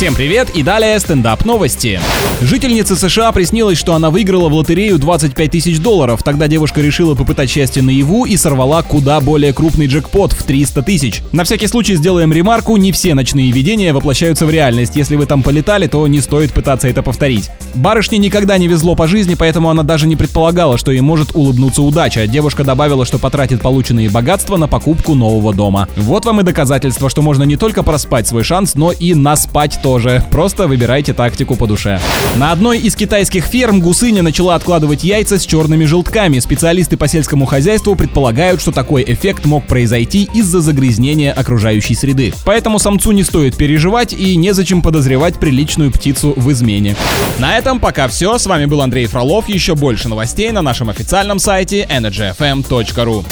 Всем привет и далее стендап новости. Жительнице США приснилось, что она выиграла в лотерею 25 тысяч долларов. Тогда девушка решила попытать счастье наяву и сорвала куда более крупный джекпот в 300 тысяч. На всякий случай сделаем ремарку, не все ночные видения воплощаются в реальность. Если вы там полетали, то не стоит пытаться это повторить. Барышне никогда не везло по жизни, поэтому она даже не предполагала, что ей может улыбнуться удача. Девушка добавила, что потратит полученные богатства на покупку нового дома. Вот вам и доказательство, что можно не только проспать свой шанс, но и наспать тоже. Просто выбирайте тактику по душе. На одной из китайских ферм гусыня начала откладывать яйца с черными желтками. Специалисты по сельскому хозяйству предполагают, что такой эффект мог произойти из-за загрязнения окружающей среды. Поэтому самцу не стоит переживать и незачем подозревать приличную птицу в измене. На этом пока все. С вами был Андрей Фролов. Еще больше новостей на нашем официальном сайте energyfm.ru.